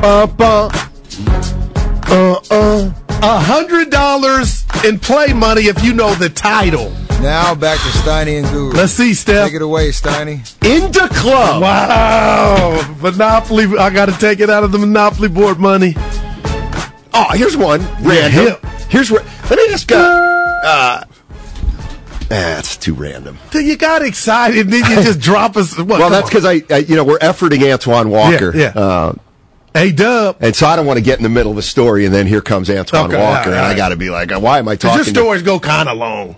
Uh, uh, uh, uh. A hundred dollars in play money if you know the title. Now back to Steiny and Guru. Let's see, Steph. Take it away, Steiny. Into club. Wow. Monopoly. I got to take it out of the Monopoly board money. Oh, here's one. Random. Yeah. Here's where. Let me just go. Uh, that's too random. Till you got excited, and then you just drop us. What, Well, that's because I, I, you know, we're efforting Antoine Walker. Yeah, yeah. Uh, A dub. and so I don't want to get in the middle of a story, and then here comes Antoine Okay, Walker, all and I got to be like, why am I Because talking? your to- stories go kind of long.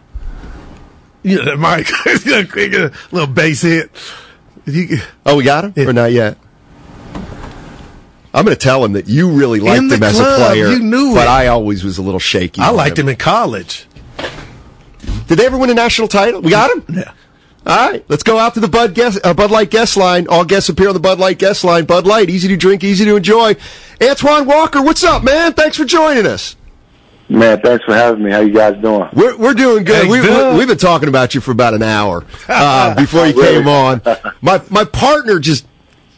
You know, Mike, a little base hit. You, oh, we got him Yeah. or not yet? I'm going to tell him that you really liked him as a player, you knew but it. I always was a little shaky. I liked him in college. Did they ever win a national title? We got him. Yeah. All right, let's go out to the Bud guest, uh, Bud Light guest line. All guests appear on the Bud Light guest line. Bud Light, easy to drink, easy to enjoy. Antoine Walker, what's up, man? Thanks for joining us. Man, thanks for having me. How you guys doing? We're we're doing good. Hey, We, good. we, we've been talking about you for about an hour uh, before you came on. My my partner just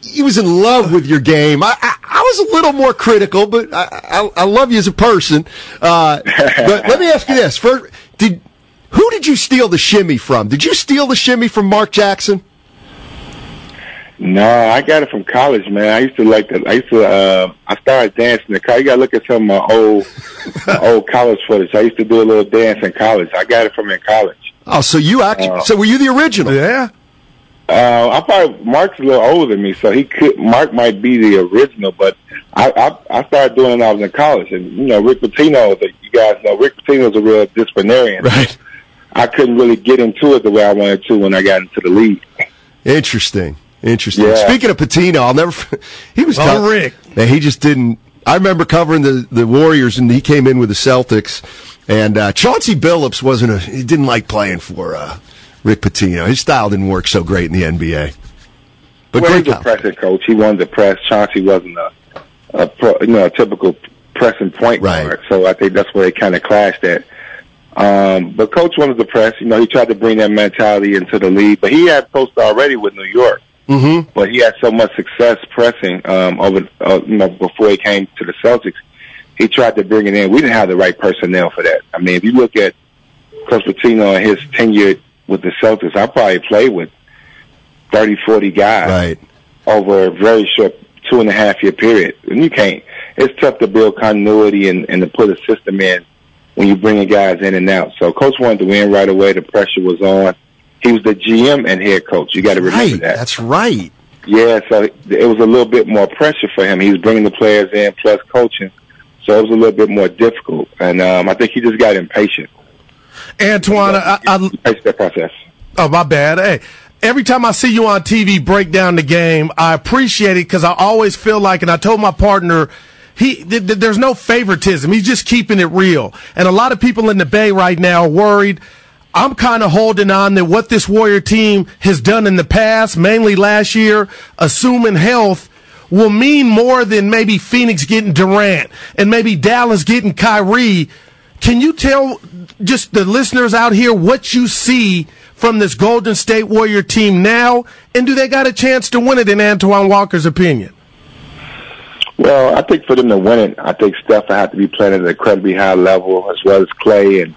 he was in love with your game. I I, I was a little more critical, but I, I I love you as a person. Uh, but let me ask you this: first, did who did you steal the shimmy from? Did you steal the shimmy from Mark Jackson? No, I got it from college, man. I used to like the. I used to. Uh, I started dancing in the car. You got to look at some of my old, my old college footage. I used to do a little dance in college. I got it from in college. Oh, so you actually? Uh, so were you the original? Yeah. Uh, I probably Mark's a little older than me, so he could. Mark might be the original, but I I, I started doing it when I was in college, and you know Rick Pitino. that You guys know Rick Pitino's a real disciplinarian. Right. I couldn't really get into it the way I wanted to when I got into the league. Interesting. Interesting. Yeah. Speaking of Pitino, I'll never. He was Oh, tough. Rick. Man, he just didn't. I remember covering the the Warriors, and he came in with the Celtics, and uh, Chauncey Billups wasn't a. He didn't like playing for uh, Rick Pitino. His style didn't work so great in the NBA. But well, great he's a guy. pressing coach. He wanted to press. Chauncey wasn't a, a pro, you know, a typical pressing point Right. guard. So I think that's where they kind of clashed at. Um, but coach wanted to press. You know, he tried to bring that mentality into the league. But he had post already with New York. Mm-hmm. But he had so much success pressing um, over, uh, you know, before he came to the Celtics. He tried to bring it in. We didn't have the right personnel for that. I mean, if you look at Coach Pitino and his tenure with the Celtics, I probably played with 30, 40 guys Right. over a very short two and a half year period. And you can't. It's tough to build continuity and, and to put a system in when you're bringing guys in and out. So coach wanted to win right away. The pressure was on. He was the GM and head coach. You got to remember Right. that. That's right. Yeah, so it was a little bit more pressure for him. He was bringing the players in plus coaching, so it was a little bit more difficult. And um, I think he just got impatient. Antoine, I, I, Impatient that process. Oh, my bad. Hey, every time I see you on TV break down the game, I appreciate it because I always feel like, and I told my partner, he th- th- there's no favoritism. He's just keeping it real. And a lot of people in the Bay right now are worried. I'm kind of holding on that what this Warrior team has done in the past, mainly last year, assuming health, will mean more than maybe Phoenix getting Durant and maybe Dallas getting Kyrie. Can you tell just the listeners out here what you see from this Golden State Warrior team now? And do they got a chance to win it, in Antoine Walker's opinion? Well, I think for them to win it, I think Steph have to be playing at an incredibly high level, as well as Klay and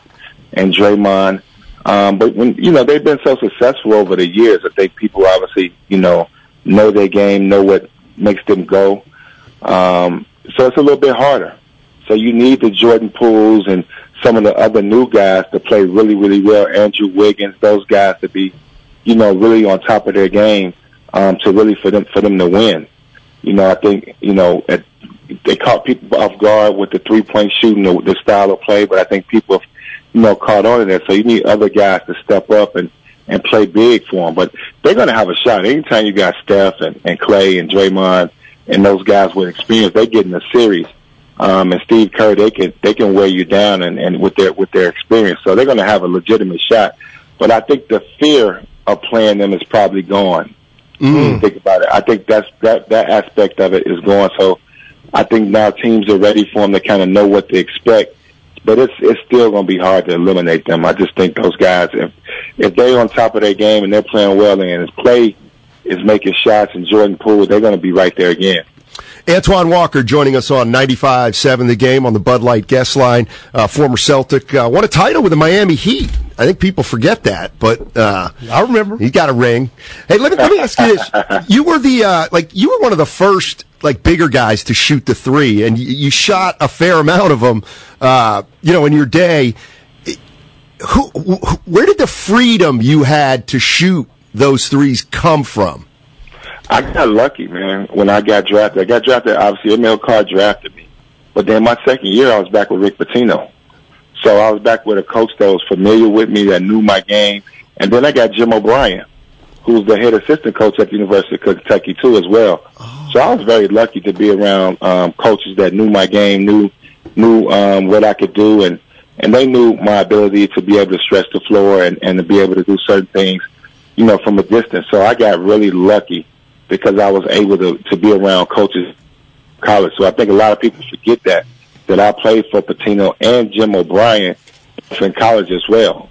and Draymond. Um, but when you know they've been so successful over the years, I think people obviously you know know their game, know what makes them go. Um, so it's a little bit harder. So you need the Jordan Pools and some of the other new guys to play really, really well. Andrew Wiggins, those guys to be, you know, really on top of their game um, to really for them for them to win. You know, I think you know at, they caught people off guard with the three point shooting, the, the style of play, but I think people have, you know, caught on to that. So you need other guys to step up and and play big for them. But they're going to have a shot. Anytime you got Steph and, and Klay and Draymond and those guys with experience, they get in a series. Um, and Steve Kerr, they can they can wear you down and, and with their with their experience, so they're going to have a legitimate shot. But I think the fear of playing them is probably gone. Mm. Think about it. I think that's that that aspect of it is gone. So I think now teams are ready for them to kind of know what to expect. But it's it's still going to be hard to eliminate them. I just think those guys, if if they're on top of their game and they're playing well and his play is making shots and Jordan Poole, they're going to be right there again. Antoine Walker joining us on 95.7 The Game on the Bud Light guest line. Uh, former Celtic, uh, won a title with the Miami Heat. I think people forget that, but uh, I remember. He got a ring. Hey, let me, let me ask you this: You were the uh, like you were one of the first like bigger guys to shoot the three, and you, you shot a fair amount of them. Uh, you know, in your day. Who, who, where did the freedom you had to shoot those threes come from? I got lucky, man. When I got drafted, I got drafted. Obviously, M.L. Carr drafted me, but then my second year, I was back with Rick Pitino. So I was back with a coach that was familiar with me, that knew my game, and then I got Jim O'Brien, who's the head assistant coach at the University of Kentucky too, as well. Oh. So I was very lucky to be around um, coaches that knew my game, knew knew um, what I could do, and and they knew my ability to be able to stretch the floor and and to be able to do certain things, you know, from a distance. So I got really lucky because I was able to, to be around coaches college. So I think a lot of people forget that, that I played for Pitino and Jim O'Brien in college as well.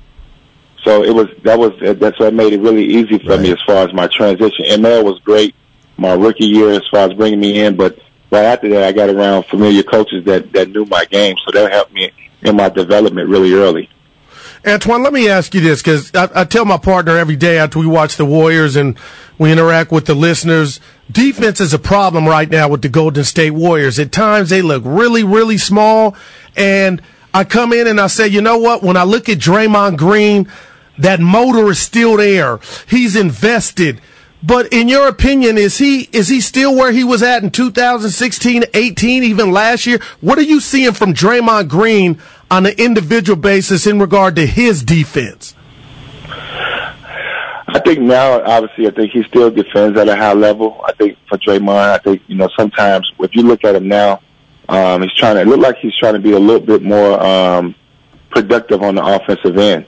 So it was, that was, that's what made it really easy for right. me as far as my transition. ML was great my rookie year as far as bringing me in, but right after that, I got around familiar coaches that, that knew my game. So that helped me in my development really early. Antoine, let me ask you this because I, I, tell my partner every day after we watch the Warriors and we interact with the listeners. Defense is a problem right now with the Golden State Warriors. At times they look really, really small. And I come in and I say, you know what? When I look at Draymond Green, that motor is still there. He's invested. But in your opinion, is he is he still where he was at in 2016, 18, even last year? What are you seeing from Draymond Green on an individual basis in regard to his defense? I think now, obviously, I think he still defends at a high level. I think for Draymond, I think you know sometimes if you look at him now, um, he's trying to look like he's trying to be a little bit more um, productive on the offensive end,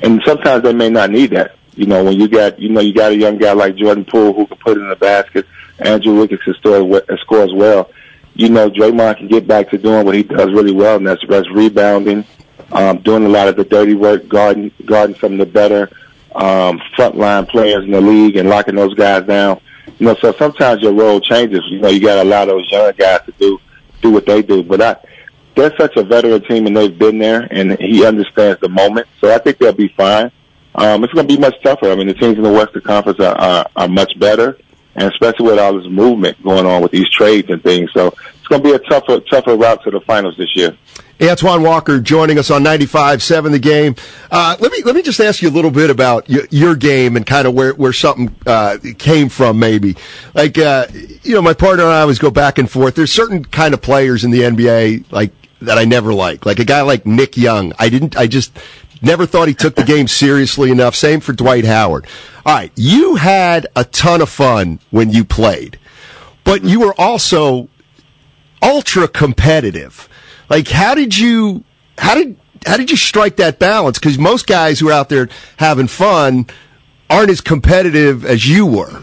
and sometimes they may not need that. You know, when you got you know you got a young guy like Jordan Poole who can put in the basket, Andrew Wiggins can score as well you know, Draymond can get back to doing what he does really well, and that's, that's rebounding, um, doing a lot of the dirty work, guarding, guarding some of the better um, frontline players in the league and locking those guys down. You know, so sometimes your role changes. You know, you got to allow those young guys to do do what they do. But I, they're such a veteran team, and they've been there, and he understands the moment. So I think they'll be fine. Um, it's going to be much tougher. I mean, the teams in the Western Conference are, are, are much better and especially with all this movement going on with these trades and things. So it's going to be a tougher, tougher route to the finals this year. Antoine Walker joining us on 95.7 The Game. Uh, let me let me just ask you a little bit about your, your game and kind of where where something uh, came from, maybe. Like uh, you know, my partner and I always go back and forth. There's certain kind of players in the NBA like that I never like, like a guy like Nick Young. I didn't. I just never thought he took the game seriously enough. Same for Dwight Howard. All right, you had a ton of fun when you played, but you were also ultra competitive. Like, how did you, how did, how did you strike that balance? Because most guys who are out there having fun aren't as competitive as you were.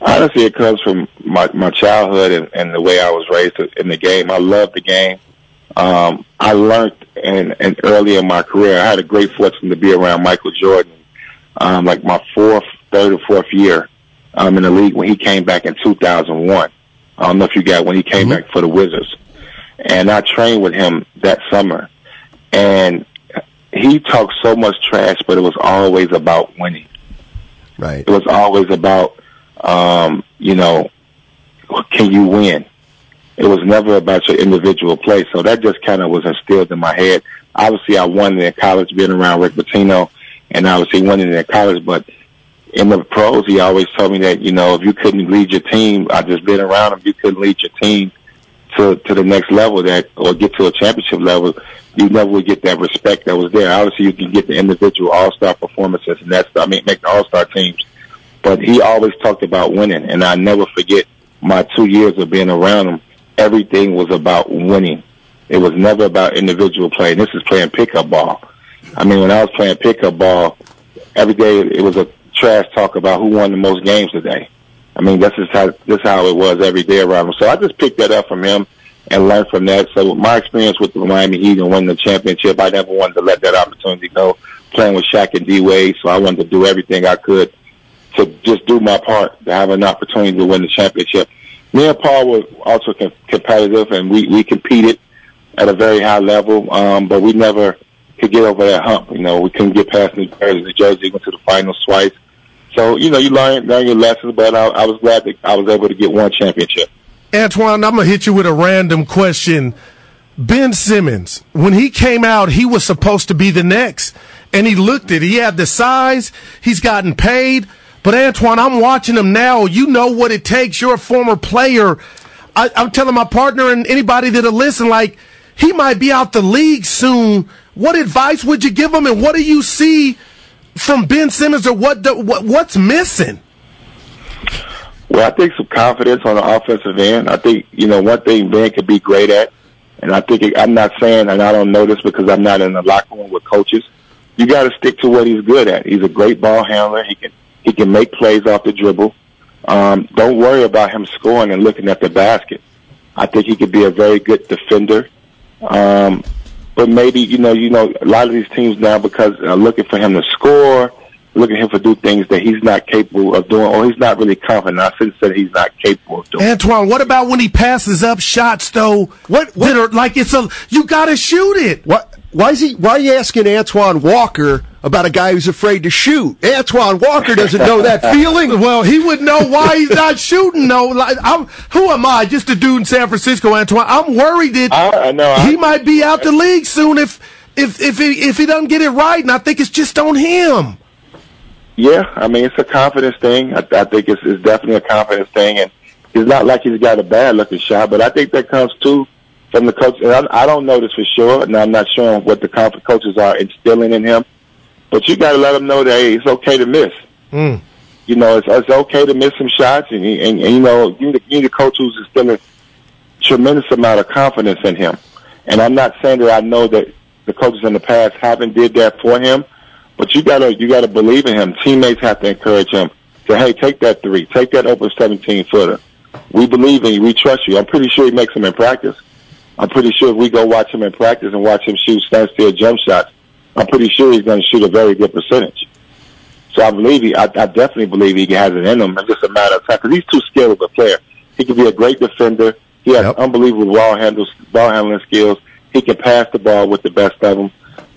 Honestly, it comes from my, my childhood and, and the way I was raised in the game. I love the game. Um, I learned in, in early in my career, I had a great fortune to be around Michael Jordan um, like my fourth, third or fourth year um, in the league when he came back in 2001. I don't know if you got when he came mm-hmm. back for the Wizards. And I trained with him that summer. And he talked so much trash, but it was always about winning. Right. It was always about um, you know, can you win? It was never about your individual play. So that just kind of was instilled in my head. Obviously, I won in college, being around Rick Pitino, and obviously won in college. But in the pros, he always told me that you know if you couldn't lead your team, I just been around him. You couldn't lead your team to to the next level that or get to a championship level. You never would get that respect that was there. Obviously, you can get the individual all star performances, and that's I mean make the all star teams. But he always talked about winning, and I never forget my two years of being around him. Everything was about winning. It was never about individual play. And this is playing pickup ball. I mean, when I was playing pickup ball, every day it was a trash talk about who won the most games today. I mean, this is how this is how it was every day around him. So I just picked that up from him and learned from that. So my experience with the Miami Heat and winning the championship, I never wanted to let that opportunity go. Playing with Shaq and D Wade, so I wanted to do everything I could to just do my part to have an opportunity to win the championship. Me and Paul were also com- competitive, and we we competed at a very high level, um, but we never could get over that hump. You know, we couldn't get past New Jersey. New Jersey went to the final twice. So, you know, you learn, learn your lessons, but I, I was glad that I was able to get one championship. Antoine, I'm to hit you with a random question. Ben Simmons, when he came out, he was supposed to be the next, and he looked it. He had the size, he's gotten paid. But Antoine, I'm watching him now. You know what it takes. You're a former player. I, I'm telling my partner and anybody that'll listen, like, he might be out the league soon. What advice would you give him, and what do you see from Ben Simmons, or what, the, what what's missing? Well, I think some confidence on the offensive end. I think you know one thing Ben could be great at, and I think it, I'm not saying, and I don't know this because I'm not in the locker room with coaches. You got to stick to what he's good at. He's a great ball handler. He can he can make plays off the dribble. Um, don't worry about him scoring and looking at the basket. I think he could be a very good defender. Um, but maybe you know, you know, a lot of these teams now because are looking for him to score, looking at him for do things that he's not capable of doing, or he's not really confident. I shouldn't say he's not capable of doing. Antoine, what about when he passes up shots though? What- what- that are like it's a you got to shoot it. What? Why is he? Why are you asking Antoine Walker about a guy who's afraid to shoot? Antoine Walker doesn't know that feeling. Well, he would know why he's not shooting though. Like, I'm, who am I? Just a dude in San Francisco, Antoine. I'm worried that I, I know. I, he might be out the league soon if if if he, if he doesn't get it right, and I think it's just on him. Yeah, I mean it's a confidence thing. I, I think it's, it's definitely a confidence thing, and it's not like he's got a bad looking shot, but I think that comes too from the coach. And I, I don't know this for sure, and I'm not sure what the conf- coaches are instilling in him. But you got to let him know that hey, it's okay to miss. Mm. You know, it's, it's okay to miss some shots, and, and, and you know, you need, you need a coach who's instilling tremendous amount of confidence in him. And I'm not saying that I know that the coaches in the past haven't did that for him, but you gotta you gotta believe in him. Teammates have to encourage him. Say, hey, take that three, take that open 17 footer. We believe in you. We trust you. I'm pretty sure he makes them in practice. I'm pretty sure if we go watch him in practice and watch him shoot standstill jump shots, I'm pretty sure he's going to shoot a very good percentage. So I believe he, I, I definitely believe he has it in him. It's just a matter of time because he's too skilled of a player. He can be a great defender. He has Yep. unbelievable ball handles, ball handling skills. He can pass the ball with the best of them.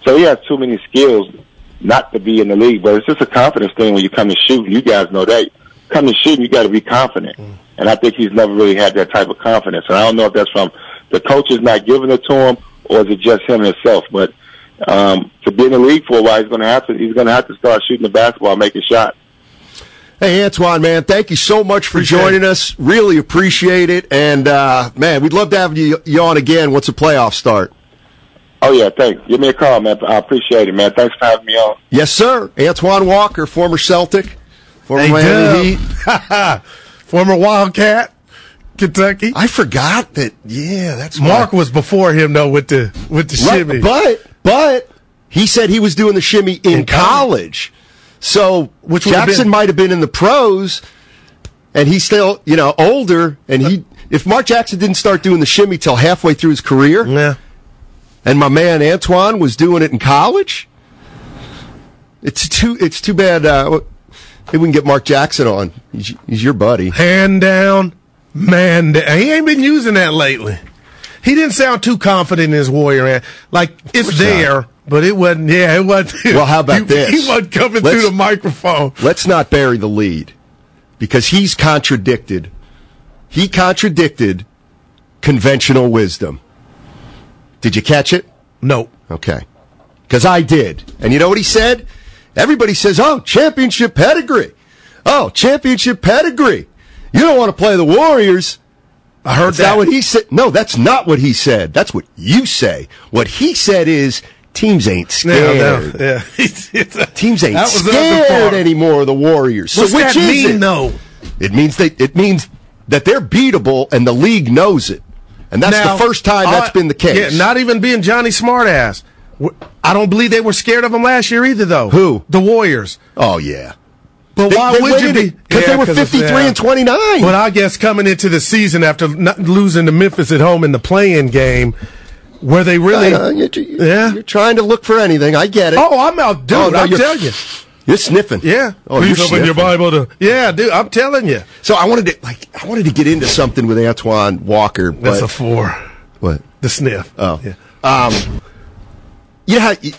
So he has too many skills not to be in the league. But it's just a confidence thing when you come to shoot. You guys know that. Come to shoot, you got to be confident. Mm. And I think he's never really had that type of confidence. And I don't know if that's from the coaches not giving it to him or is it just him himself. But um, to be in the league for a while, he's going to have to. He's going to have to start shooting the basketball, making shots. Hey, Antoine, man, thank you so much for Appreciate joining it. us. Really appreciate it. And, uh, man, we'd love to have you, you on again once the playoffs start. Oh yeah, thanks. Give me a call, man. I appreciate it, man. Thanks for having me on. Yes, sir. Antoine Walker, former Celtic, former Hey, Miami Heat. Former Wildcat, Kentucky. I forgot that. Yeah, that's Mark why. was before him though with the with the Right, shimmy. but but he said he was doing the shimmy in, In college. college. So Which Jackson might have been in the pros, and he's still you know older. And he if Mark Jackson didn't start doing the shimmy till halfway through his career, yeah. and my man Antoine was doing it in college, it's too it's too bad. Uh, we can get Mark Jackson on. He's, he's your buddy. Hand down, man down. He ain't been using that lately. He didn't sound too confident in his warrior hand. Like it's there, but it wasn't. Yeah, it wasn't. Well, how about he, this? He wasn't coming Let's- through the microphone. Let's not bury the lead because he's contradicted. He contradicted conventional wisdom. Did you catch it? No. Okay. Because I did. And you know what he said? Everybody says, oh, championship pedigree. Oh, championship pedigree. You don't want to play the Warriors. I heard That's that. not what he said. No, that's not what he said. That's what you say. What he said is teams ain't scared. Yeah, no, yeah. Teams ain't That was the scared anymore of the Warriors. What's so which that is mean, it? though? It means they, it means that they're beatable and the league knows it. And that's Now, the first time that's I- been the case. Yeah, not even being Johnny Smartass. I don't believe they were scared of him last year either, though. Who? The Warriors. oh yeah. But They- why they would you waited be? because they Yeah, were 'cause it's- 53 yeah. and 29. But I guess coming into the season after not losing to Memphis at home in the play-in game, where they really, I know, you're, you're- Yeah. you're trying to look for anything. I get it. oh, I'm out, dude. Oh, no, I'm you're- telling you, You're sniffing. yeah. Oh, Please you're open your. Bible to, yeah, dude. I'm telling you, So I wanted to like I wanted to get into something with Antoine Walker, that's a four. what? The sniff. Oh, yeah. um, yeah, y-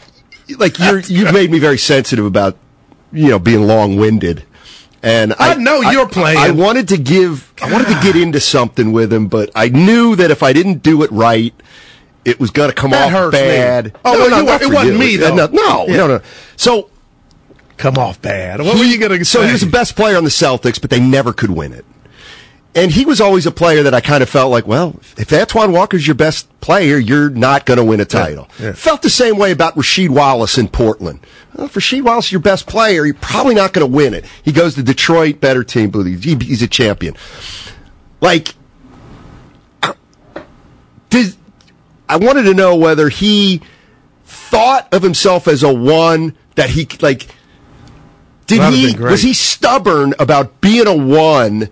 y- like you're you've made me very sensitive about you know being long winded, and I know you're playing. I wanted to give I wanted to get into something with him, but I knew that if I didn't do it right. It was going to come That off me. bad. Oh, well, you- it wasn't you. me, though. No, no, Yeah. no, no. So Come off bad. What were you going to say? so he was the best player on the Celtics, but they never could win it. And he was always a player that I kind of felt like, well, if Antoine Walker's your best player, you're not going to win a title. yeah. Felt the same way about Rasheed Wallace in Portland. Well, if Rasheed Wallace is your best player, you're probably not going to win it. He goes to Detroit, better team, but he's a champion. Like, did I wanted to know whether he thought of himself as a one that he like did he have been great. was he stubborn about being a one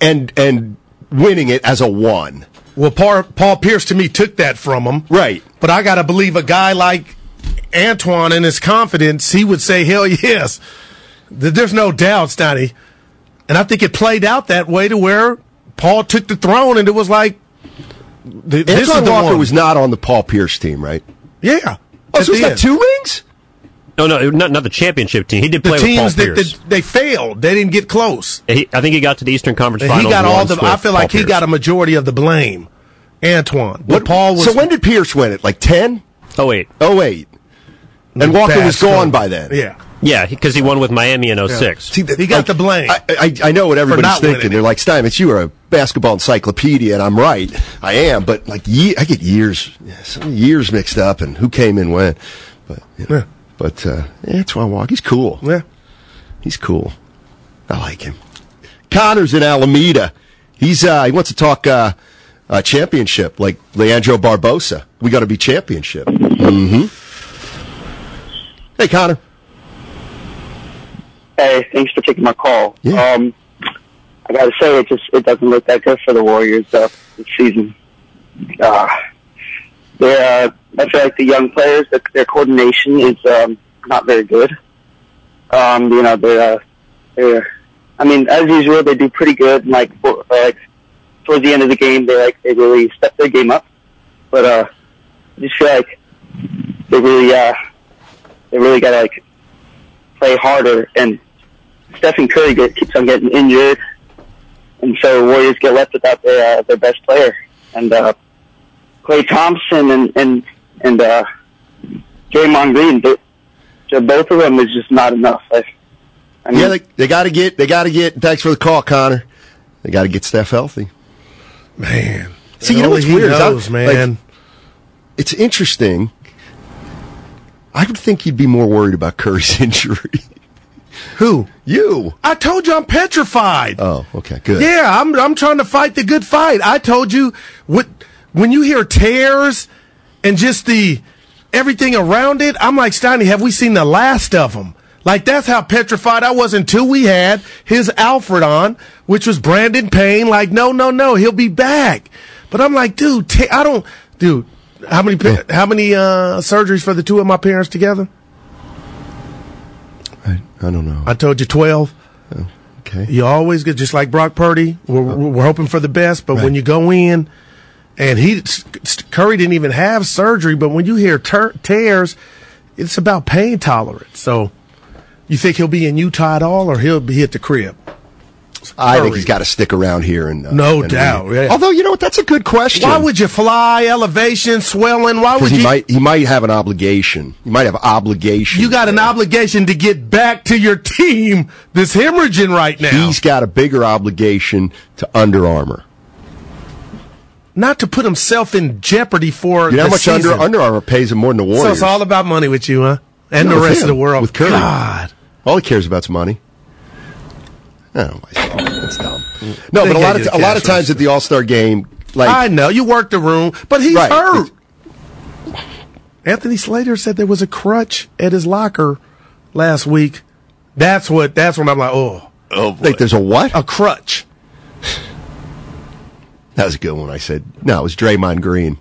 and and winning it as a one? Well, Paul, Paul Pierce to me took that from him. Right. But I got to believe a guy like Antoine and his confidence, he would say, hell yes. Th- There's no doubt, Stoney. And I think it played out that way to where Paul took the throne and it was like, th- this is Antoine Walker one. was not on the Paul Pierce team, right? Yeah. Oh, so he's got two rings? No, no, not not the championship team. He did The play with Paul teams that, Pierce. that they failed, they didn't get close. He, I think he got to the Eastern Conference And Finals. he got all the. I feel like Paul he got a majority of the blame. Antoine, what Paul was so when did Pierce win it? Like 10? Oh wait, Oh, 08. And Walker bad was gone scope. by then. Yeah, yeah, because he won with Miami in 06. See, that- He got the blame. I, I, I know what everybody's not winning thinking. They're like, Steinmetz, you are a basketball encyclopedia, and I'm right. I am, but like, ye- I get years, yeah, some years mixed up, and who came in when. But, you know, Yeah. But uh, Antoine Walker, he's cool. yeah. He's cool. I like him. Connor's in Alameda. He's uh, he wants to talk uh, uh, championship, like Leandro Barbosa. We got to be championship. Mm-hmm. Hey, Connor. Hey, thanks for taking my call. Yeah. Um, I got to say, it just it doesn't look that good for the Warriors uh, this season. Uh, they're, uh, I feel like the young players, their, their coordination is um, not very good. Um, you know, they're, uh, they're, I mean, as usual, they do pretty good. and, Like, for, uh, like towards the end of the game, they like they really step their game up. But uh, I just feel like they really, uh, they really got to like play harder. And Stephen Curry get, keeps on getting injured, and so Warriors get left without their uh, their best player. And uh, Klay Thompson and and and uh, Draymond Green, they, they- both of them is just not enough. I, I mean, Yeah, they, they got to get. They got to get. Thanks for the call, Connor. They got to get Steph healthy. Man, See, you know what's he weird is I- knows, man. like, It's interesting. I would think you'd be more worried about Curry's injury. Who? you? I told you I'm petrified. Oh, okay, good. Yeah, I'm I'm trying to fight the good fight. I told you what when you hear tears and just the everything around it, I'm like Steiny, have we seen the last of them? Like that's how petrified I was until we had his Alfred on, which was Brandon Payne. Like, no, no, no, he'll be back. But I'm like, dude, I don't, dude. How many how many uh, surgeries for the two of my parents together? I, I don't know. I told you twelve. Okay. You always get just like Brock Purdy. We're, we're hoping for the best, but when you go in, and he Curry didn't even have surgery, but when you hear ter- tears, it's about pain tolerance. So, you think he'll be in Utah at all, or he'll be at the crib? I think he's got to stick around here. And uh, No and doubt, yeah. Although you know what, that's a good question. Why would you fly? Elevation, swelling. Why would he you? might he might have an obligation. He might have obligation. you got an obligation to get back to your team This hemorrhaging right now. He's got a bigger obligation to Under Armour. Not to put himself in jeopardy for You know how much Under season. Under Armour pays him more than the Warriors. So it's all about money with you, huh? And No, the rest him, of the world. with Curry. God. All he cares about is money. Oh, that's dumb. No, but a lot of a lot of times at the All Star game, like I know you work the room, but he's Right. hurt. Anthony Slater said there was a crutch at his locker last week. That's what. That's when I'm like, oh, oh, boy. like there's a what? a crutch. That was a good one. I said no. It was Draymond Green.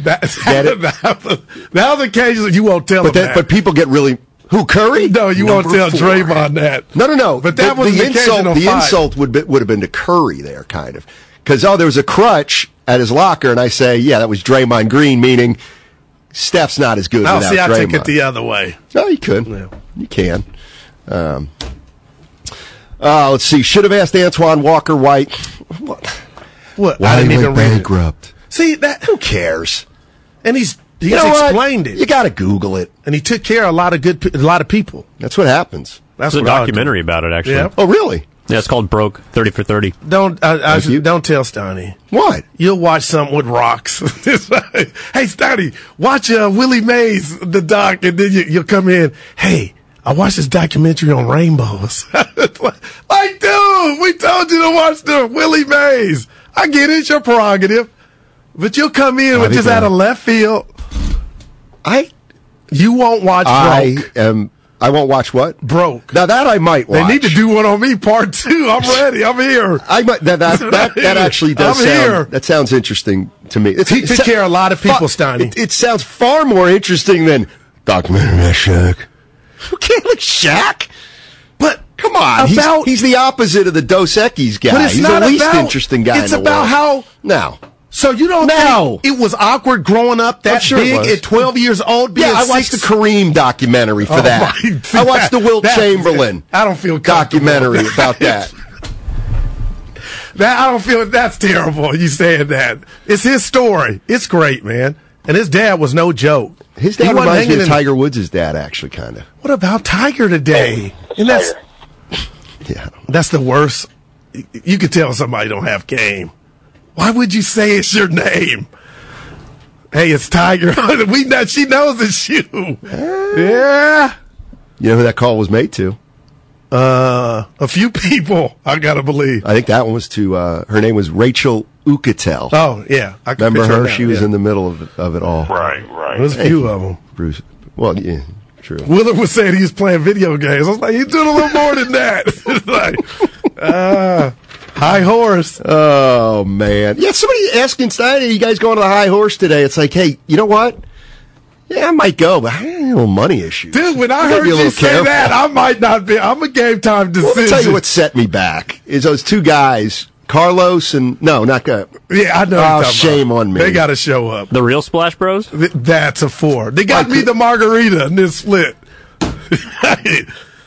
That, Get it? that, was, that was occasion you won't tell But that, that. but people get really who Curry? no, you Number won't tell four. Draymond that. No, no, no. But that the, was the insult. The fight. insult would be, would have been to Curry there, kind of, because oh, there was a crutch at his locker, and I say, yeah, that was Draymond Green, meaning Steph's not as good Oh, see, I Draymond. take it the other way. No, you could. Yeah. You can. Um, uh, let's see. Should have asked Antoine Walker White. What? What? Why I didn't he even went read it. bankrupt? See that, Who cares? and he's he's You know what? explained it, You got to Google it. and he took care of a lot of good, a lot of people. That's what happens. That's There's a what I documentary about it, actually. Yeah. Oh, really? Yeah, it's called Broke 30 for 30. Don't I, I should- you. don't tell Stoney. What? You'll watch something with rocks. Hey, Stoney, watch uh, Willie Mays, the doc, and then you, you'll come in. Hey, I watched this documentary on rainbows. It's like, like, dude, we told you to watch the Willie Mays. I get it, it's your prerogative. But you'll come in I with just out of left field. I You won't watch I Broke. am. I won't watch what. Broke. Now that I might watch. They need to do one on me, part two. I'm ready. I'm here. I might, that, that, that, that actually does I'm sound, here. that sounds interesting to me. It's, He took care of a lot of people, Steiny. It, it sounds far more interesting than documentary about Shaq. Who can't like Shaq? But Come on, he's- About- he's, the opposite of the Dos Equis guy. But it's he's not the least about- interesting guy. It's in the about world. how now. So you don't No. think it was awkward growing up that I'm sure big at 12 years old? Being yeah, I watched six- the Kareem documentary for Oh, that. my- I watched the Wilt Chamberlain I don't feel documentary about that. That I don't feel that's terrible. You saying that? It's his story. It's great, man. And his dad was no joke. His dad wasn't reminds me hanging of Tiger Woods' dad, actually, kind of. What about Tiger today? And that's Yeah, I don't know. that's the worst. You could tell somebody don't have game. Why would you say it's your name? Hey, it's Tiger. we know she knows it's you. Yeah. You know who that call was made to? Uh, a few people, I gotta believe. I think that one was to. Uh, her name was Rachel Uchitel. Oh yeah, I Remember picture her? She was yeah. in the middle of, it- of it all. Right, right. There's a few of them. Bruce. Well, yeah, true. Willard was saying he was playing video games. I was like, he's doing a little more than that. like, uh, high horse. Oh man, yeah. Somebody asking Stein, "Are you guys going to the high horse today?" It's like, hey, you know what? Yeah, I might go, but I have a little money issue. Dude, when I gotta heard you say careful. that, I might not be. I'm a game time Well, decision. Let me tell you what set me back is those two guys, Carlos and no, not uh, Yeah, I know. Oh, what you're talking shame about. on me. They got to show up. The real Splash Bros? Th- That's a four. They got Like- me the margarita and this split.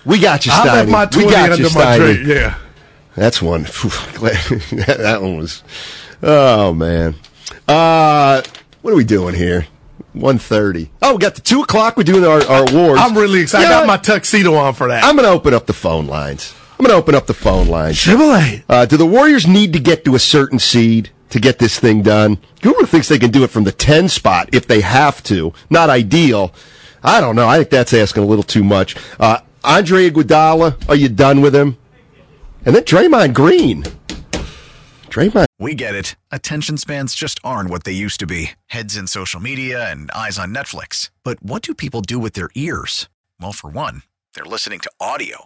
we got you, I left Steiny. my we got under you, my Steiny. drink. Yeah. That's one. that that one was. Oh man. Uh, what are we doing here? One thirty. Oh, we got the two o'clock. We're doing our, our awards. I'm really excited. You I got my tuxedo on for that. I'm going to open up the phone lines. I'm going to open up the phone line. Chevrolet. Uh, do the Warriors need to get to a certain seed to get this thing done? Guru thinks they can do it from the 10 spot if they have to. Not ideal. I don't know. I think that's asking a little too much. Uh, Andre Iguodala, are you done with him? And then Draymond Green. Draymond. We get it. Attention spans just aren't what they used to be heads in social media and eyes on Netflix. But what do people do with their ears? Well, for one, they're listening to audio.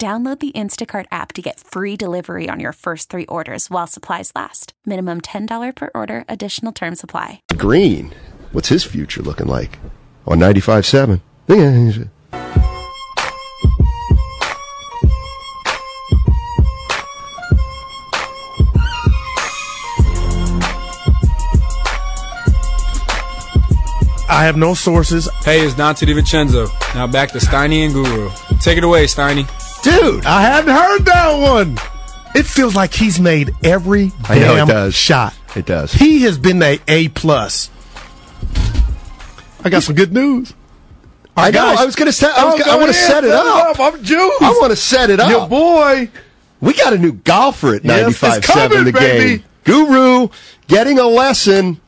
Download the Instacart app to get free delivery on your first three orders while supplies last. Minimum $10 per order, additional term supply. Green. What's his future looking like? On 95.7. Yeah. I have no sources. Hey, it's Donte DiVincenzo. Now back to Steiny and Guru. Take it away, Steiny. Dude, I hadn't heard that one. It feels like he's made every I know it damn does. shot. It does. He has been a A plus. I got some good news. Our I know. guys- I was going to set. I, was Oh, I want to set it up. I'm juiced. I want to set it up. Your boy. We got a new golfer at Yes, it's 95.7 coming, the baby. game. Guru getting a lesson,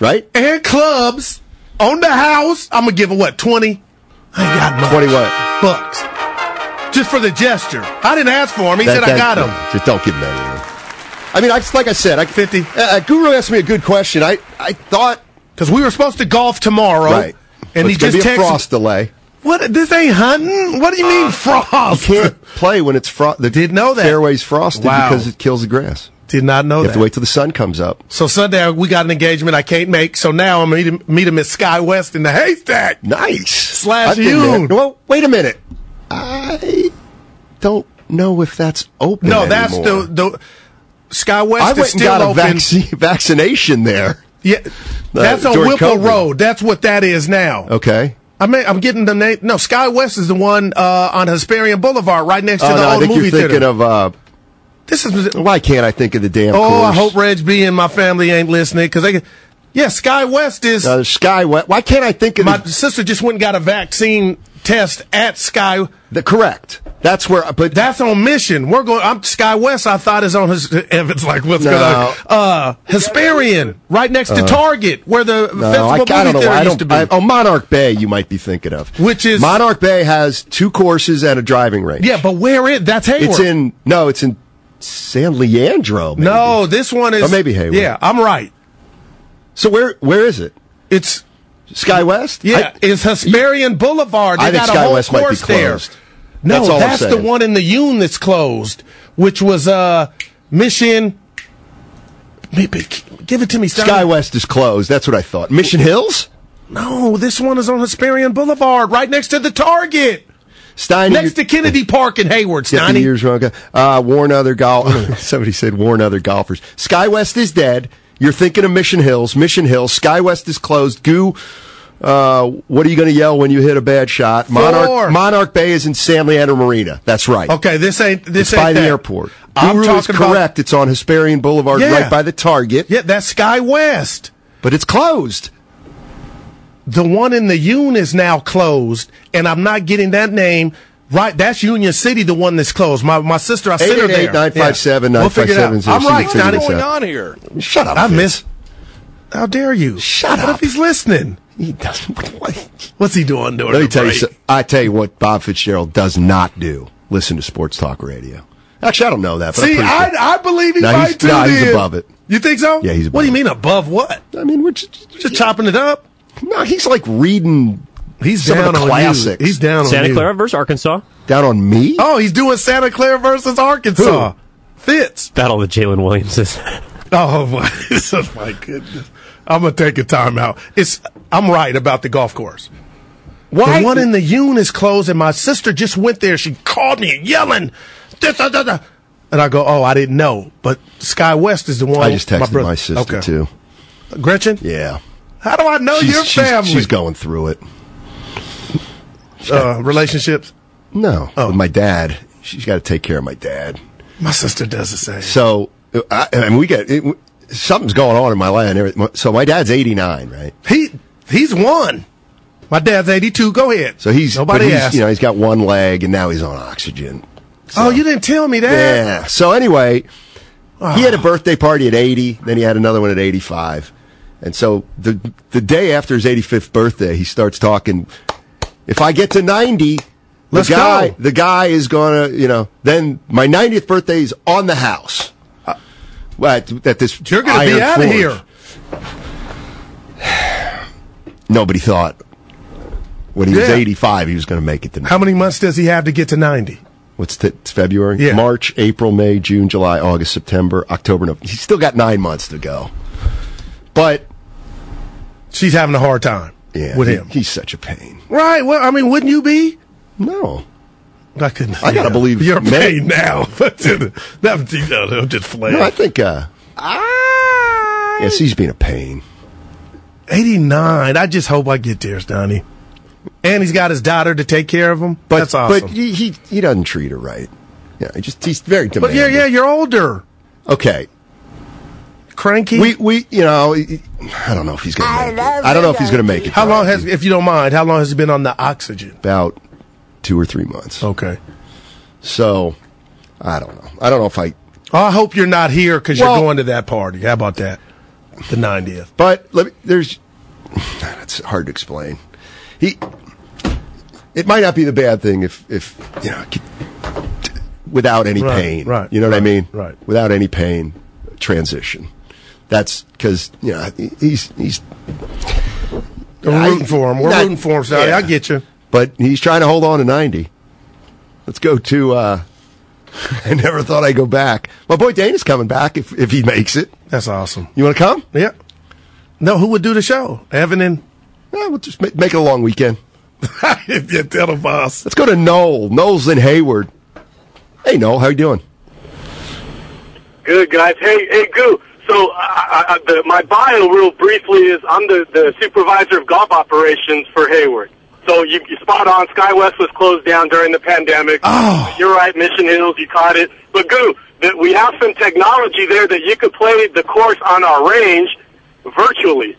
right? And clubs on the house. I'm gonna give him what twenty. I ain't got much. 20 what? bucks just for the gesture. I didn't ask for him. He said I got him. Just don't give him anything. I mean, I, like I said, I, 50. Uh, uh, Guru asked me a good question. I, I thought, Because we were supposed to golf tomorrow, right. and But he just be a texted. frost delay. What? This ain't hunting. What do you mean You frost? can't play when it's frost. The Didn't know that. fairway's frosted Wow. because it kills the grass. Did not know You that. have to wait till the sun comes up. So Sunday we got an engagement I can't make. So now I'm gonna meet him, at Sky West in the haystack. Nice. Slash I've been there. Yoon. Well, wait a minute. I don't know if that's open. No, that's anymore. the the Sky West I is went and still got a open. vac- vaccination there. Yeah, that's on Whipple. Road. That's what that is now. Okay. I mean, I'm getting the name. No, Sky West is the one uh, on Hesperian Boulevard, right next to Oh, the no, I old think movie you're thinking theater. of. Uh, this is. why can't I think of the damn? Oh, I hope Reg B and my family ain't listening because they. Yeah, Sky West is. Uh, Sky. West. Why can't I think of my the, sister just went and got a vaccine test at Sky. the correct? That's where. But That's on Mission. We're going. I'm Sky West. I thought is on his. Evans like what's No. going on? Uh, Hesperian, right next to Target, where the No, festival I, I don't know. I used don't. be. I, oh, Monarch Bay, you might be thinking of. Which is- Monarch Bay has two courses and a driving range. yeah, but where it? That's Hayward. it's in. No, it's in San Leandro. maybe. No, this one is. Or maybe Hayward. Yeah, I'm right. So where where is it? It's Sky West. yeah, I- it's Hesperian Boulevard. They I think got a Sky whole West might be course there. closed. No, That's that's the one in the Yoon that's closed, which was uh Mission. Maybe, give it to me. Sky West is closed. That's what I thought. Mission Hills. No, this one is on Hesperian Boulevard, right next to the Target, Stein. next to Kennedy Park in Hayward. Steiny. years wrong. Uh, warn other golf. Somebody said warn other golfers. Sky West is dead. You're thinking of Mission Hills. Mission Hills. Sky West is closed. Goo. Uh, what are you going to yell when you hit a bad shot? Four. Monarch Monarch Bay is in San Leandro Marina. That's right. Okay, this ain't this It's ain't by the airport. I'm Guru is talking about- correct. It's on Hesperian Boulevard, Yeah. right by the Target. Yeah, that's Sky West. But it's closed. The one in the Yoon is now closed, and I'm not getting that name. Right, that's Union City, the one that's closed. My my sister, I sent her there. 888-957-9570. We'll figure it out. We'll see I'm if we right, figure Johnny. this out. on here? Shut up. I Fitz. miss. How dare you? Shut what up. if he's listening? He doesn't. What? What's he doing during Let me the tell you. break? so- I tell you what. Bob Fitzgerald does not do. Listen to sports talk radio. Actually, I don't know that. But See, I, sure. I believe he No, might he's- too. no, he's then. above it. You think so? Yeah, he's What do you mean above what? I mean, we're just, Just chopping it up. no. He's like reading. He's Some of down the on classics. you. He's down on Santa. Clara versus Arkansas. Down on me. Oh, he's doing Santa Clara versus Arkansas. Fitz. Battle of Jalen Williamses. Oh my, oh my goodness! I'm gonna take a timeout. It's I'm right about the golf course. Why? The one in the Yoon is closed, and my sister just went there. She called me yelling, "Da, da, da, da." and I go, "Oh, I didn't know." But Sky West is the one. I just texted my, brother- sister Okay. too. Gretchen. Yeah. How do I know she's, your she's- family? She's going through it. uh, relationships. No, Oh. with my dad. She's got to take care of my dad. My sister does the same. So, I, I mean, we get it, something's going on in my life. So my dad's 89, right? He he's one. My dad's 82. Go ahead. So he's nobody he's, asked. You know, he's got one leg, and now he's on oxygen. oh, you didn't tell me that. Yeah. So anyway, he had a birthday party at 80, then he had another one at 85. And so the the day after his 85th birthday, he starts talking. If I get to 90, Let's the guy go. the guy is gonna, you know, then my 90th birthday is on the house. Well, at, at this You're going to be out of here. Nobody thought when he was 85 he was going to make it to 90. How many months does he have to get to 90? What's February? Yeah. March, April, May, June, July, August, September, October. November. He's still got nine months to go. But She's having a hard time yeah, with he- him. he's such a pain. Right. Well, I mean, wouldn't you be? No, I couldn't. I gotta believe you're men- paid now. But that know, I'm just no, I think. uh Yes, he's being a pain. 89. I just hope I get there, Donnie. And he's got his daughter to take care of him. But That's awesome. but he, he he doesn't treat her right. Yeah, he just he's very demanding. But yeah, yeah, you're older. Okay, Cranky. we we you know I don't know if he's gonna make it. I don't know if he's gonna make it. how long has, if you don't mind, how long has he been on the oxygen? about two or three months? Okay. So I don't know. I don't know if I I hope you're not here because Well- you're going to that party. How about that? The 90th. But let me, there's it's hard to explain. He it might not be the bad thing if if you know c- without any Right, pain. right, You know what I right, mean? right. Without any pain, transition. That's because you know he's he's. We're I- rooting for him. We're not- rooting for him, Sonny. yeah. I get you. But he's trying to hold on to ninety. Let's go to. uh I never thought I'd go back. My boy Dane is coming back if if he makes it. That's awesome. You want to come? Yeah. No, who would do the show? Evan and. Yeah, we'll just ma- make it a long weekend. if you tell the boss. Let's go to Noel. Noel's in Hayward. Hey, Noel, how you doing? Good guys. Hey, hey, Goo. So, I, I, the, my bio, real briefly, is I'm the, the supervisor of golf operations for Hayward. So you, you spot on. SkyWest was closed down during the pandemic. Oh. You're right, Mission Hills. You caught it. But Goo, that we have some technology there that you could play the course on our range virtually.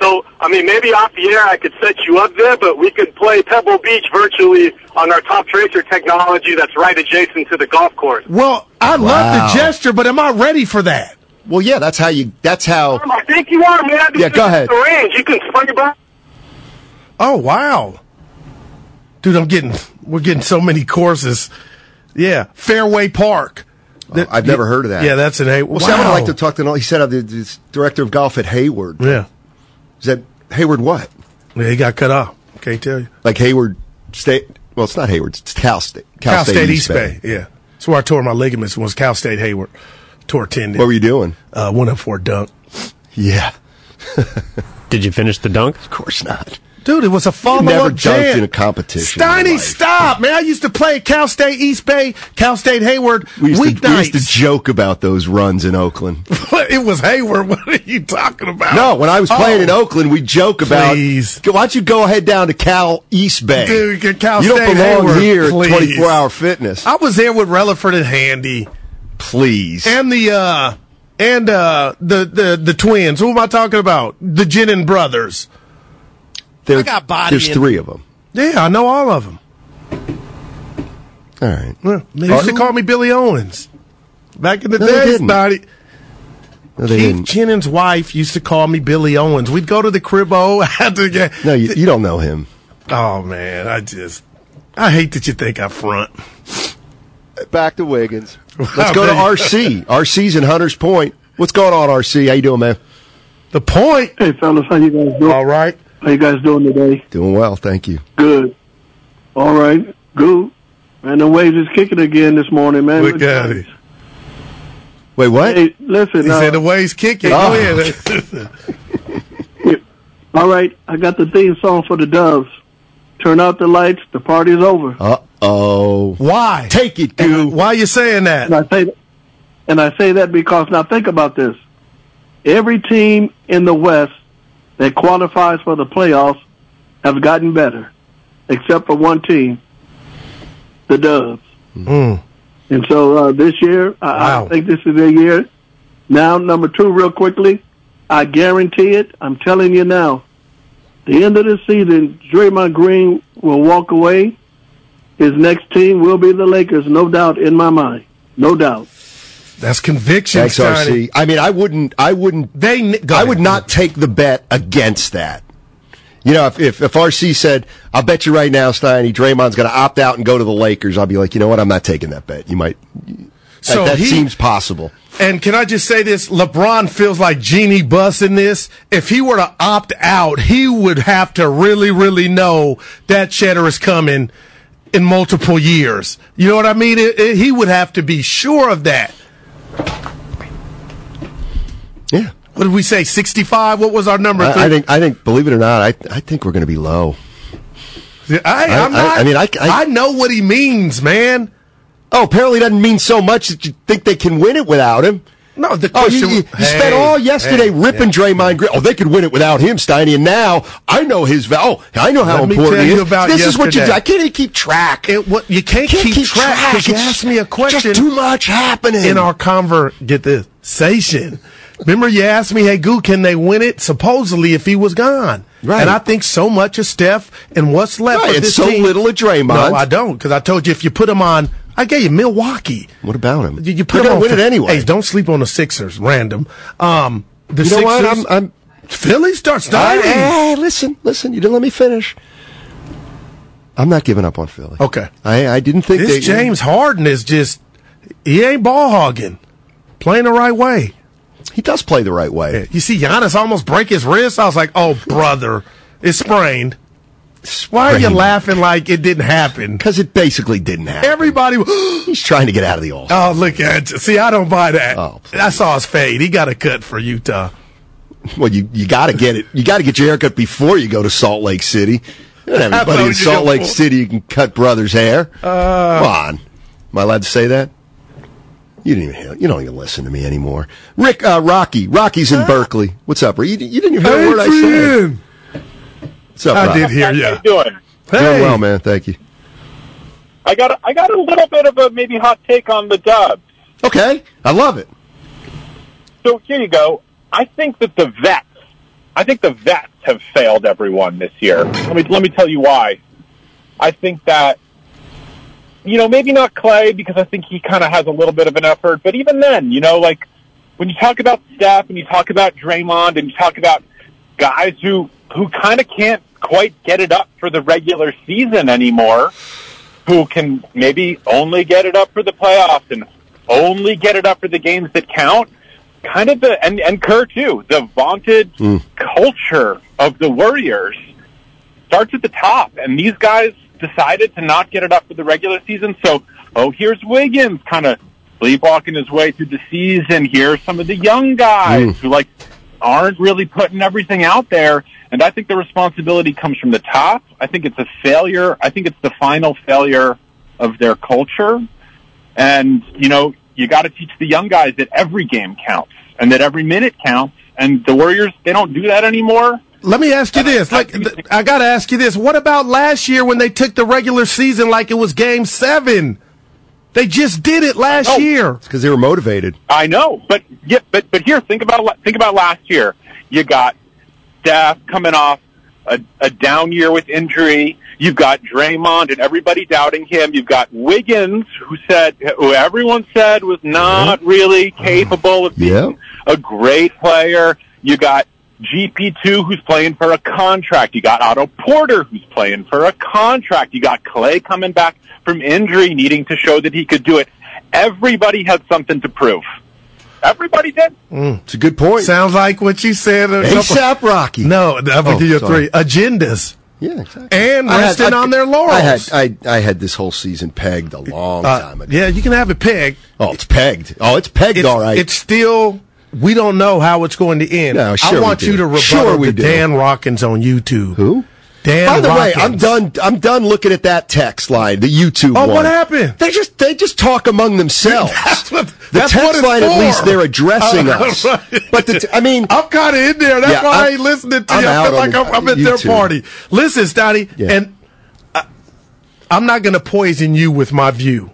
So, I mean, maybe off the air I could set you up there, but we could play Pebble Beach virtually on our Toptracer technology that's right adjacent to the golf course. Well, I love the gesture, but am I ready for that? Well, yeah, that's how you. That's how. I think you are, man. Yeah, go ahead. The range. You can swing your back. Oh wow, dude! I'm getting we're getting so many courses. Yeah, Fairway Park. That- I've never heard of that. Yeah, that's an A. Well, see, I would like to talk to Noel. He said, uh, the, the director of golf at Hayward. Yeah, Is that Hayward what? yeah, he got cut off. Can't tell you. Like Hayward State? Well, it's not Hayward. It's Cal State. Cal, State, East Bay. Yeah, that's where I tore my ligaments. Was Cal State Hayward. Tore tendon. What were you doing? Uh, went up for a dunk. Yeah, Did you finish the dunk? of course not. Dude, it was a follow never up dunked jam. in a competition Steiny, stop, man! I used to play at Cal State East Bay, Cal State Hayward We used, to, we used to joke about those runs in Oakland. it was Hayward. What are you talking about? No, when I was playing Oh. in Oakland, we joke about. Please. Why don't you go ahead down to Cal East Bay? Dude, get Cal you don't State belong Hayward, here 24 Hour Fitness. I was there with Relaford and Handy Please. and the uh and uh the the the twins. Who am I talking about? The Jennin brothers. There- I got body There's in- three of them. Yeah, I know all of them. All right. Well, they used to call me Billy Owens. Back in the No, day. Body. No, they Keith didn't. Jennings' wife used to call me Billy Owens. We'd go to the cribbo. had to get. No, you, you don't know him. Oh man, I just I hate that you think I front. Back to Wiggins. Let's go to. RC. RC's in Hunters Point. What's going on, RC? How you doing, man? The point. Hey, fellas, how you guys doing? All right. How you guys doing today? Doing well, thank you. Good. All right. Good. Man, the waves is kicking again this morning, man. Look at it. Wait, what? Hey, listen. He uh, said the waves kicking. Oh. Go ahead. all right, I got the theme song for the Doves. Turn out the lights. The party's over. Uh oh. Why? Take it, Goo. Why you saying that? And I say, and I say that because now think about this: every team in the West that qualifies for the playoffs have gotten better, except for one team, the Doves. Mm. And so uh, this year, I, Wow. I think this is their year. Now, number two, real quickly, I guarantee it. I'm telling you now. The end of the season, Draymond Green will walk away, his next team will be the Lakers, no doubt in my mind. No doubt. That's conviction, Thanks, Steiny. RC. I mean, I wouldn't. I wouldn't. They. I ahead. would not take the bet against that. You know, if, if, if RC said, I'll bet you right now, Steiny, Draymond's going to opt out and go to the Lakers, I'll be like, you know what? I'm not taking that bet. You might. So that that he- seems possible. And can I just say this? LeBron feels like Jeanie Buss in this. If he were to opt out, he would have to really, really know that cheddar is coming in multiple years. You know what I mean? It- it- he would have to be sure of that. Yeah. What did we say? 65? What was our number? I, I think. I think. Believe it or not, I I think we're going to be low. I, I- I'm I- not, I mean, I- I- I know what he means, man. Oh, apparently it doesn't mean so much that you think they can win it without him. No, the Oh, you, question. you, you Hey, spent all yesterday hey, ripping yeah. Draymond Green. Oh, they could win it without him, Steiny. And now I know his value. Oh, I know how Let important tell he you is. about this is what you do. I can't even keep track. It, what, you can't, Can't keep, keep track because you asked me a question. just too much happening. in our conver get this station. Remember, you asked me, "Hey, Goo, can they win it?" Supposedly, if he was gone, Right. And I think so much of Steph and what's left Right, of and so team. little of Draymond. No, I don't, because I told you if you put him on, I gave you Milwaukee. What about him? You, you put They're him win it anyway. Hey, don't sleep on the Sixers. Random. Um, the you know Sixers. what? I'm, I'm Philly starts dying. hey, listen, listen. You didn't let me finish. I'm not giving up on Philly. Okay. I, I didn't think This they, James Harden is just he ain't ball hogging, playing the right way. He does play the right way. You see Giannis almost break his wrist. I was like, oh, brother, it's sprained. Why are you laughing like it didn't happen? Because it basically didn't happen. Everybody, He's trying to get out of the all. oh, look at you. See, I don't buy that. Oh, I saw his fade. He got a cut for Utah. Well, you you got to get it. You got to get your haircut before you go to Salt Lake City. You don't have I anybody told in you Salt Lake. City you can cut brothers' hair. Uh, Come on, am I allowed to say that? You didn't even hear, you don't even listen to me anymore. Rick, uh, Rocky, Rocky's in Berkeley. What's up? You, you didn't even hear a word I said. Adrian. What's up? I Rock? did hear How you. you doing? Doing well, man. Thank you. I got a, I got a little bit of a maybe hot take on the Dubs. Okay, I love it. So here you go. I think that the vets, I think the vets have failed everyone this year. Let me let me tell you why. I think that you know maybe not Klay because I think he kind of has a little bit of an effort, but even then, you know, like when you talk about Steph and you talk about Draymond and you talk about guys who who kind of can't quite get it up for the regular season anymore, who can maybe only get it up for the playoffs and only get it up for the games that count. Kind of the and and Kerr too. The vaunted hmm. culture of the Warriors starts at the top, and these guys decided to not get it up for the regular season. So, oh, here's Wiggins, kind of sleepwalking his way through the season. Here's some of the young guys hmm. who like aren't really putting everything out there. And I think the responsibility comes from the top. I think it's a failure. I think it's the final failure of their culture. And, you know, you got to teach the young guys that every game counts and that every minute counts. And the Warriors, they don't do that anymore. Let me ask you this. Like, I got to ask you this. What about last year when they took the regular season like it was game seven? They just did it last Oh. year. Because they were motivated. I know, but yeah, but but here, think about think about last year. You got Steph coming off a, a down year with injury. You've got Draymond and everybody doubting him. You've got Wiggins, who said who everyone said was not really capable of being Yeah. a great player. You got GP2 who's playing for a contract. You got Otto Porter who's playing for a contract. You got Klay coming back from injury needing to show that he could do it. Everybody had something to prove. Everybody did. It's a good point. Sounds like what you said. a couple- ASAP Rocky. No, I'm gonna Oh, give you sorry. three agendas Yeah, exactly. and I had- resting I- on their laurels. I had I, I had this whole season pegged a long Uh, time ago. yeah, you can have it pegged. Oh, it's pegged. Oh, it's pegged It's, all right. it's still. We don't know how it's going to end. No, sure I we want do. you to rebuttal Sure we to do. Dan Rockins on YouTube. Who? Dan By the way, I'm done. I'm done looking at that text line, the YouTube Oh, one. what happened? They just they just talk among themselves. That's what- the that's text line, at least, they're addressing Uh, us. right. But the t- I mean, I'm kind of in there. That's Yeah, why I I'm- ain't listening to I'm you. I feel like I'm, I'm at their party. Listen, Stoney, Yeah. and I, I'm not going to poison you with my view.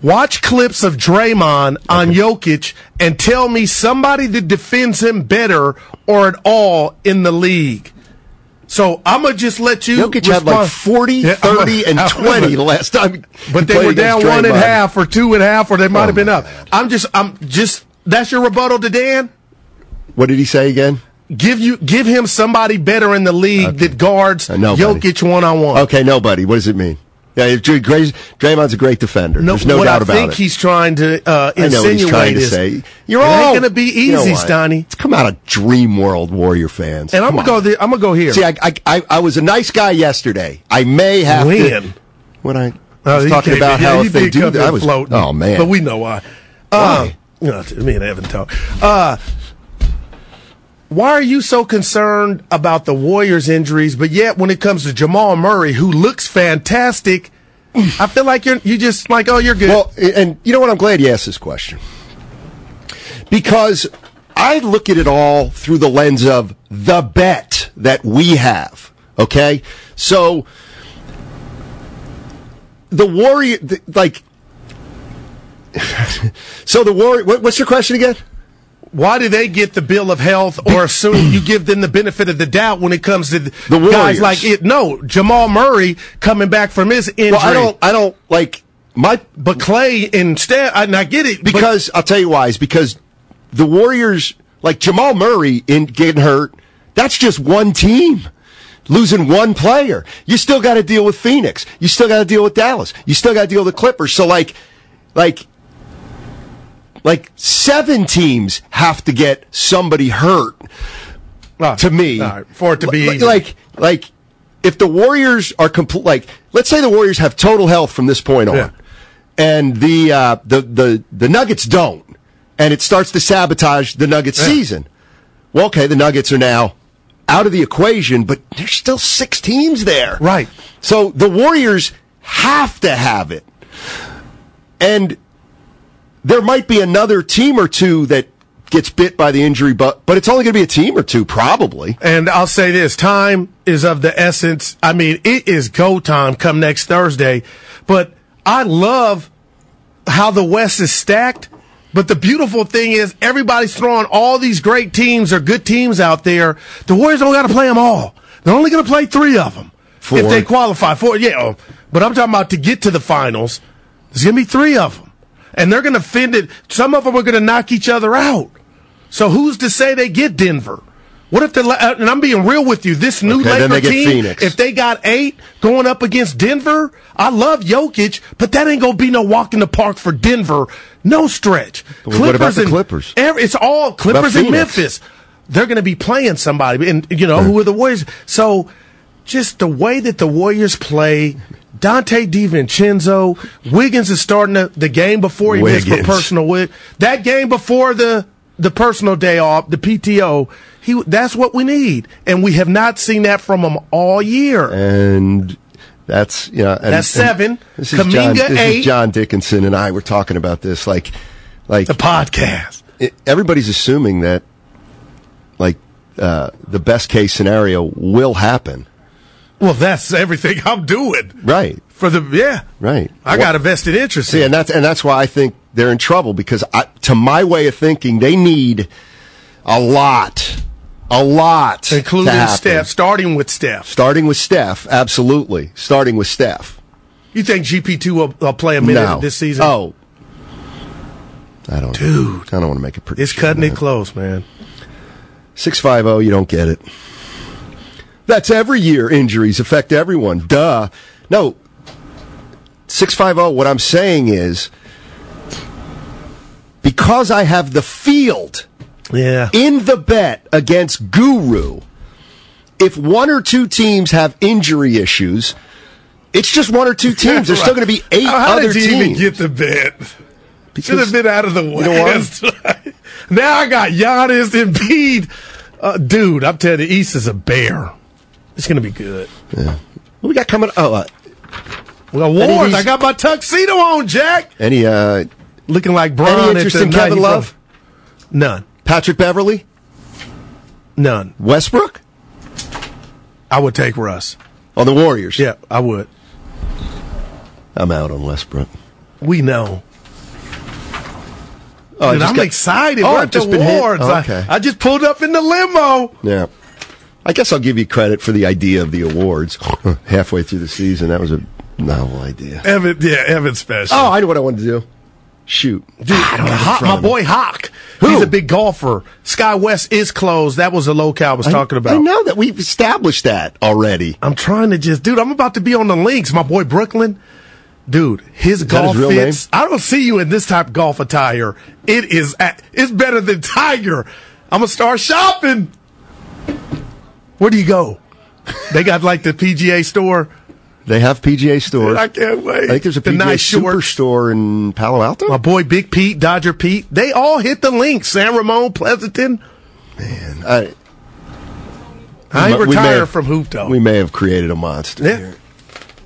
Watch clips of Draymond on Jokic and tell me somebody that defends him better or at all in the league. So I'm gonna just let you. Jokic had like 40, 30, and 20 the last time. But they were down one and a half, or two and a half, or they might Oh, have been up. I'm just, I'm just. That's your rebuttal to Dan. What did he say again? Give you, give him somebody better in the league that guards uh, nobody. Jokic one on one. Okay, nobody. What does it mean? Yeah, if Dray- Dray- Draymond's a great defender. There's no doubt I about think it. he's trying to uh, I know what insinuate he's trying to is say. You're it all going to be you know easy, what? Stoney. It's come out of dream world, Warrior fans. And I'm gonna go. The, I'm gonna go here. See, I, I, I, I was a nice guy yesterday. I may have to. When? When I Oh, was you talking about yeah, how you if they do that, I was. floating. Oh man, but we know why. Uh, no, me and Evan talk. Uh, why are you so concerned about the Warriors' injuries, but yet when it comes to Jamal Murray, who looks fantastic, I feel like you're you just like, oh, you're good. Well, and you know what? I'm glad you asked this question because I look at it all through the lens of the bet that we have. Okay, so the Warrior, like, so the Warrior. What, what's your question again? Why do they get the bill of health or assume you give them the benefit of the doubt when it comes to the Warriors. guys like it? No, Jamal Murray coming back from his injury. Well, I don't. I don't like my. But Klay instead, and I get it but- because I'll tell you why. Is because the Warriors, like Jamal Murray, in getting hurt. That's just one team losing one player. You still got to deal with Phoenix. You still got to deal with Dallas. You still got to deal with the Clippers. So like, like, like seven teams have to get somebody hurt. to me, right, for it to be Li- easy. like, like, if the Warriors are complete, like, let's say the Warriors have total health from this point on, Yeah. and the uh, the the the Nuggets don't, and it starts to sabotage the Nuggets Yeah. season. Well, okay, the Nuggets are now out of the equation, but there's still six teams there. Right. So the Warriors have to have it. And there might be another team or two that gets bit by the injury, but but it's only going to be a team or two, probably. And I'll say this time is of the essence. I mean, it is go time come next Thursday. But I love how the West is stacked. But the beautiful thing is everybody's throwing all these great teams or good teams out there. The Warriors don't got to play them all. They're only going to play three of them Four. if they qualify for Yeah, but I'm talking about to get to the finals. There's going to be three of them, and they're going to fend it. Some of them are going to knock each other out. So who's to say they get Denver? What if the uh, and I'm being real with you, this new Okay, Laker then they get team, Phoenix. if they got eight going up against Denver, I love Jokic, but that ain't gonna be no walk in the park for Denver. No stretch. Well, the and- Clippers? every- it's all Clippers and Memphis. They're gonna be playing somebody, and you know who are the Warriors. So, just the way that the Warriors play. Donte DiVincenzo, Wiggins is starting the, the game before he missed for personal wig. That game before the the personal day off, the PTO, he that's what we need, and we have not seen that from him all year. And that's yeah. And, That's seven. This is John, this is John Dickinson and I were talking about this. Like, like the podcast. it- everybody's assuming that like uh, the best case scenario will happen. Well, that's everything I'm doing Right. for the yeah. Right. I got a vested interest. See, in. and that's and that's why I think they're in trouble because I, to my way of thinking, they need a lot, a lot, including. Steph, starting with Steph. Starting with Steph, absolutely. Starting with Steph. You think GP two will, will play a minute no. this season? Oh, I don't, Dude. I don't want to make a prediction. it's cutting it close, man. Six five zero. You don't get it. That's every year. Injuries affect everyone. Duh. No. Six five zero. What I'm saying is, because I have the field Yeah. in the bet against Guru, if one or two teams have injury issues, it's just one or two teams. There's still going to be eight How other did you even get the bet? Because- Should have been out of the You know now I got Giannis, Embiid. Uh, dude, I'm telling you, East is a bear. It's going to be good. What we got coming? Oh, uh, Any of awards. these- I got my tuxedo on, Jack. any uh, Looking like Braun. any interest in Kevin Love? None. Patrick Beverley, None. Westbrook I would take Russ. on the Warriors. Yeah, I would. I'm out on Westbrook. We know. Oh, I Dude, I'm got- excited. Oh, We're at the just been hit? awards. Oh, I- okay. I, just pulled up in the limo. Yeah. I guess I'll give you credit for the idea of the awards halfway through the season. That was a novel idea. Evan, yeah, Evan special. Oh, I know what I wanted to do. Shoot. Dude, ah, I don't have it in Hawk- my boy Hawk. Who? He's a big golfer. Sky West is closed. That was the locale I was talking about. I know that we've established that already. I'm trying to just, dude. I'm about to be on the links. My boy Brooklyn, dude. His that golf his real fits. I don't see you in this type of golf attire. It is. at- It's better than Tiger. I'm gonna start shopping. Where do you go? They got like the PGA store. They have PGA stores. I can't wait. I think there's a The PGA nice Super store in Palo Alto. My boy Big Pete, Dodger Pete. They all hit the links. San Ramon, Pleasanton. Man, I, I ain't we retired have- from hoop though. We may have created a monster. Yeah. here.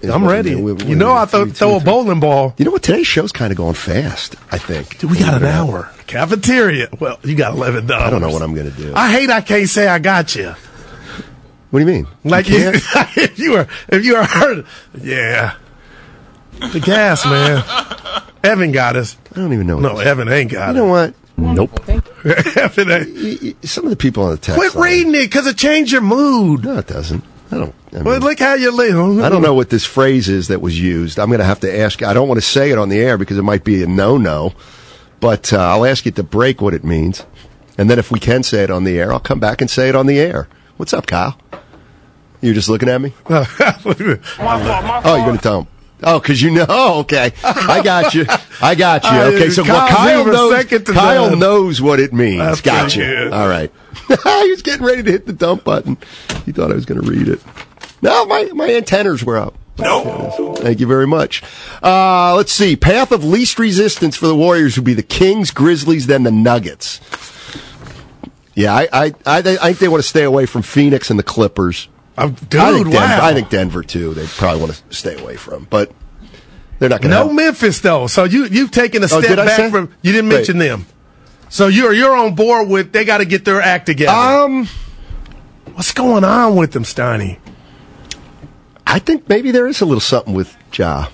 Is I'm ready. we- we- you know, I throw, we- throw a bowling ball. You know what? Today's show's kind of going fast. I think. Dude, we got an hour. Cafeteria. Well, you got eleven dollars. I don't know what I'm going to do. I hate I can't say I got you. What do you mean? Like You you, if you were if you were hurt, yeah. The gas, man. Evan got us. I don't even know. No, Evan ain't got You know what? Nope. it. Evan ain't. Y- y- Some of the people on the text. Quit line- reading it because it changed your mood. No, it doesn't. I don't. I, mean, Well, look how you live. I don't know what this phrase is that was used. I'm going to have to ask. I don't want to say it on the air because it might be a no-no. But uh, I'll ask you to break what it means, and then if we can say it on the air, I'll come back and say it on the air. What's up, Kyle? You're just looking at me. My fault, my Oh, you're going to tell him. Oh, because you know. Okay, I got you. I got you. Okay, so Kyle's well, Kyle knows. Kyle none. knows what it means. That's got you. pretty. All right. he was getting ready to hit the dump button. He thought I was going to read it. No, my my antennas were up. No. Thank you very much. Uh, let's see. Path of least resistance for the Warriors would be the Kings, Grizzlies, then the Nuggets. Yeah, I I I, I think they want to stay away from Phoenix and the Clippers. I'm, dude, I think Denver, wow. I think Denver too. They probably want to stay away from, but they're not going to. no have, Memphis though. So you you've taken a Oh, step back from. You didn't Wait. mention them. So you're you're on board with they got to get their act together. Um, What's going on with them, Steiny? I think maybe there is a little something with Ja.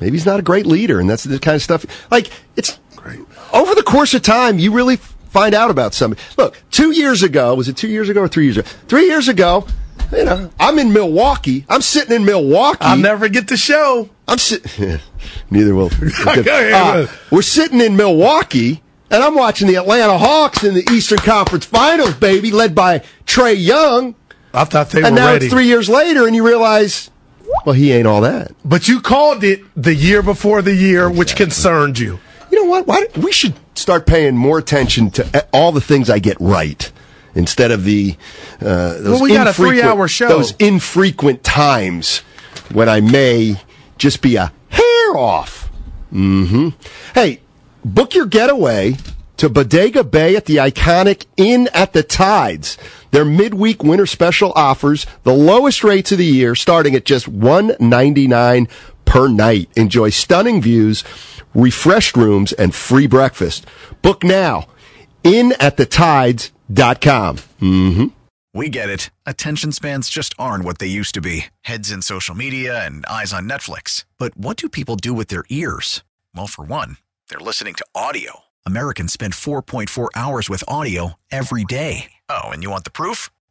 Maybe he's not a great leader, and that's the kind of stuff. Like it's Great. over the course of time, you really find out about somebody. Look, two years ago, was it two years ago or three years ago? Three years ago, you know, I'm in Milwaukee. I'm sitting in Milwaukee. I'll never get the show. I'm sitting. Neither will. Uh, we're sitting in Milwaukee, and I'm watching the Atlanta Hawks in the Eastern Conference Finals, baby, led by Trae Young. I thought they and were now ready. it's three years later, and you realize, well, he ain't all that. But you called it the year before the year, which concerned you. You know what? Why we should start paying more attention to all the things I get right instead of the uh, those Well, we got a infrequent- three-hour show. Those infrequent times when I may just be a hair off. hmm Hey, book your getaway to Bodega Bay at the iconic Inn at the Tides. Their midweek winter special offers the lowest rates of the year, starting at just one ninety nine per night. Enjoy stunning views, refreshed rooms, and free breakfast. Book now. In at. Mm-hmm. We get it. Attention spans just aren't what they used to be heads in social media and eyes on Netflix. But what do people do with their ears? Well, for one, they're listening to audio. Americans spend 4.4 hours with audio every day. Oh, and you want the proof?